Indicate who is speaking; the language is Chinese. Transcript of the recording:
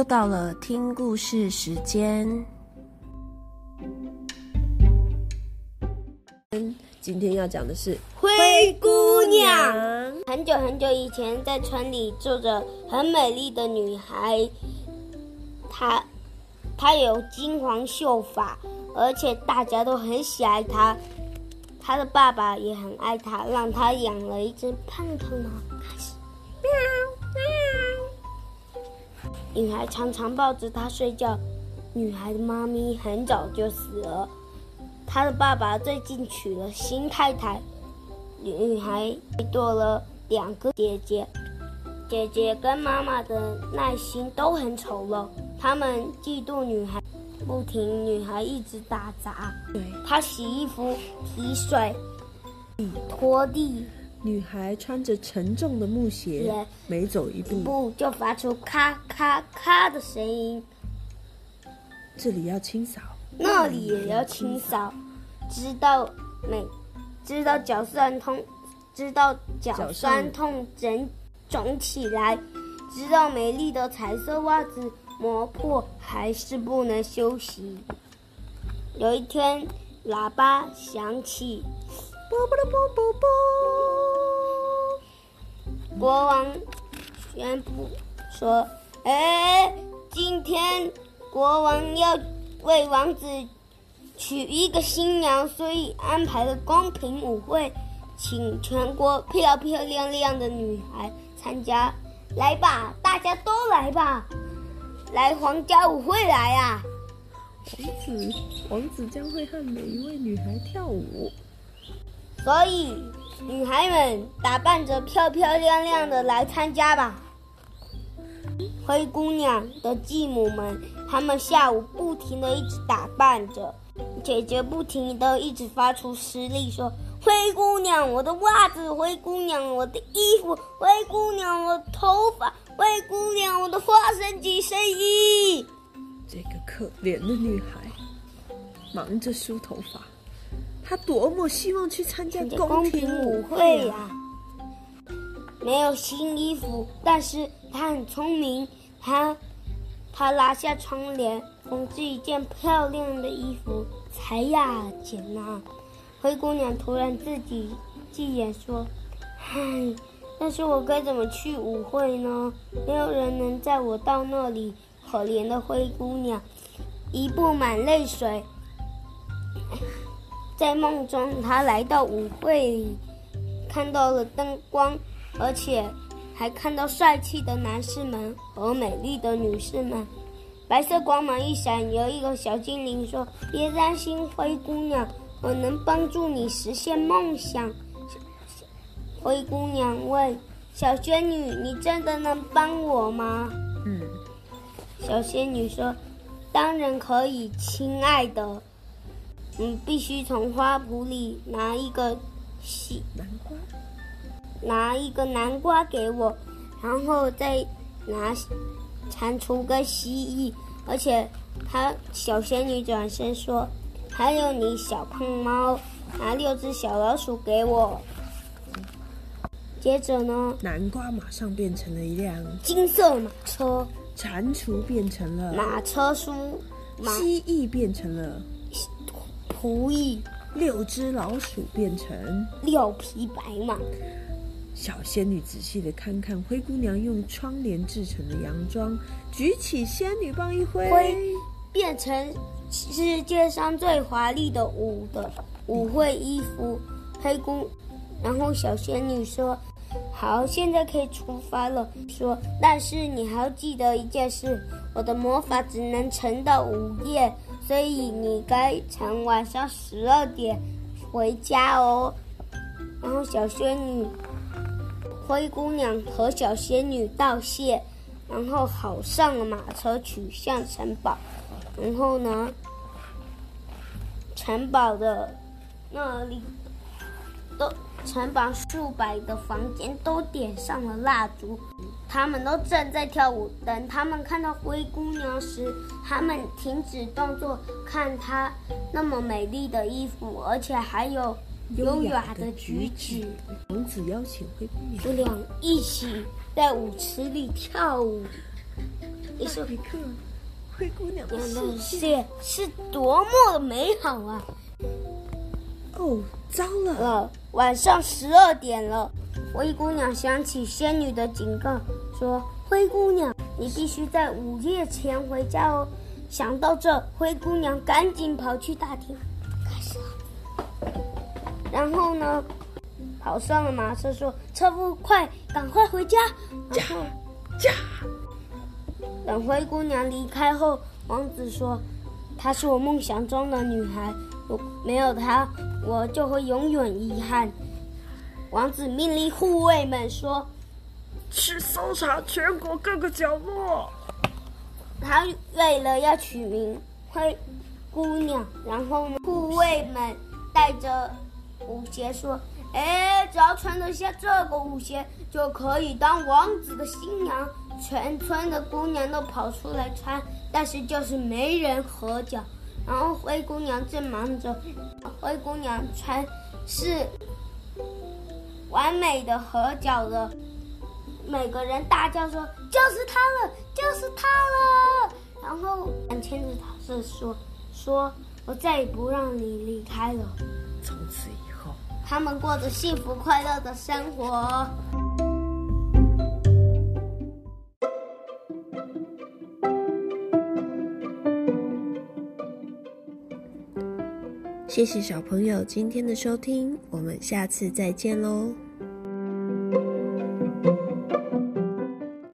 Speaker 1: 又到了听故事时间。今天要讲的是
Speaker 2: 灰姑娘。很久很久以前，在村里住着很美丽的女孩，她她有金黄秀发，而且大家都很喜爱她。她的爸爸也很爱她，让她养了一只胖胖的女孩常常抱着她睡觉。女孩的妈咪很早就死了。她的爸爸最近娶了新太太。女孩多了两个姐姐，姐姐跟妈妈的耐心都很丑陋，他们嫉妒女孩，不停。女孩一直打杂，她洗衣服、提水、拖地。
Speaker 1: 女孩穿着沉重的木鞋，每走一步，
Speaker 2: 步就发出咔咔咔的声音。
Speaker 1: 这里要清扫，
Speaker 2: 那里也要清扫，知道每，知道脚酸痛，知道脚酸痛整肿起来，知道美丽的彩色袜子磨破，还是不能休息。有一天，喇叭响起，啵啵啵啵啵，国王宣布说：“哎，今天。”国王要为王子娶一个新娘，所以安排了公平舞会，请全国漂漂亮亮的女孩参加。来吧，大家都来吧，来皇家舞会来啊！
Speaker 1: 王子，王子将会和每一位女孩跳舞，
Speaker 2: 所以女孩们打扮着漂漂亮亮的来参加吧。灰姑娘的继母们。她们下午不停的一直打扮着，姐姐不停的一直发出施力，说：“灰姑娘，我的袜子；灰姑娘，我的衣服；灰姑娘，我的头发；灰姑娘，我的花生鸡睡衣。”
Speaker 1: 这个可怜的女孩忙着梳头发，她多么希望去参加
Speaker 2: 宫
Speaker 1: 廷
Speaker 2: 舞
Speaker 1: 会
Speaker 2: 呀！没有新衣服，但是他很聪明，他。他拉下窗帘，缝制一件漂亮的衣服。裁呀，剪呐。灰姑娘突然自己闭眼说：“嗨，但是我该怎么去舞会呢？没有人能载我到那里。”可怜的灰姑娘，一布满泪水。在梦中，她来到舞会里，看到了灯光，而且。还看到帅气的男士们和美丽的女士们，白色光芒一闪，有一个小精灵说：“别担心，灰姑娘，我能帮助你实现梦想。”灰姑娘问：“小仙女，你真的能帮我吗？”
Speaker 1: 嗯，
Speaker 2: 小仙女说：“当然可以，亲爱的。你必须从花圃里拿一个西
Speaker 1: 南瓜。”
Speaker 2: 拿一个南瓜给我，然后再拿蟾蜍跟蜥蜴，而且他小仙女转身说：“还有你小胖猫，拿六只小老鼠给我。”接着呢，
Speaker 1: 南瓜马上变成了一辆
Speaker 2: 金色马车，
Speaker 1: 蟾蜍变成了
Speaker 2: 马车书，
Speaker 1: 蜥蜴变成了
Speaker 2: 仆役，
Speaker 1: 六只老鼠变成
Speaker 2: 六匹白马。
Speaker 1: 小仙女仔细的看看灰姑娘用窗帘制成的洋装，举起仙女棒一挥，
Speaker 2: 变成世界上最华丽的舞的舞会衣服。黑姑，然后小仙女说：“好，现在可以出发了。”说：“但是你还要记得一件事，我的魔法只能撑到午夜，所以你该从晚上十二点回家哦。”然后小仙女。灰姑娘和小仙女道谢，然后好上了马车，取向城堡。然后呢，城堡的那里都城堡数百的房间都点上了蜡烛，他们都正在跳舞。等他们看到灰姑娘时，他们停止动作，看她那么美丽的衣服，而且还有。优雅的举止，
Speaker 1: 王子邀请灰姑娘，
Speaker 2: 一起在舞池里跳舞。也是
Speaker 1: 灰姑娘的世界。
Speaker 2: 是多么的美好啊！
Speaker 1: 哦，糟了！
Speaker 2: 了，晚上十二点了，灰姑娘想起仙女的警告，说：“灰姑娘，你必须在午夜前回家哦。”想到这，灰姑娘赶紧跑去大厅，开始了。然后呢，跑上了马车，说：“车夫，快，赶快回家！”驾，
Speaker 1: 驾！
Speaker 2: 等灰姑娘离开后，王子说：“她是我梦想中的女孩，如没有她，我就会永远遗憾。”王子命令护卫们说
Speaker 1: 去搜查全国各个角落。：“
Speaker 2: 他为了要取名灰姑娘，然后呢，护卫们带着舞鞋说：‘哎，只要穿得下这个舞鞋，就可以当王子的新娘。’全村的姑娘都跑出来穿，但是就是没人合脚。然后灰姑娘正忙着，灰姑娘穿是完美的合脚的，每个人大叫说：“就是他了，就是他了！”然后牵着他是说：“说我再也不让你离开了。
Speaker 1: 从此以后，”
Speaker 2: 他们过着幸福快乐的生活。
Speaker 1: 谢谢小朋友今天的收听，我们下次再见喽。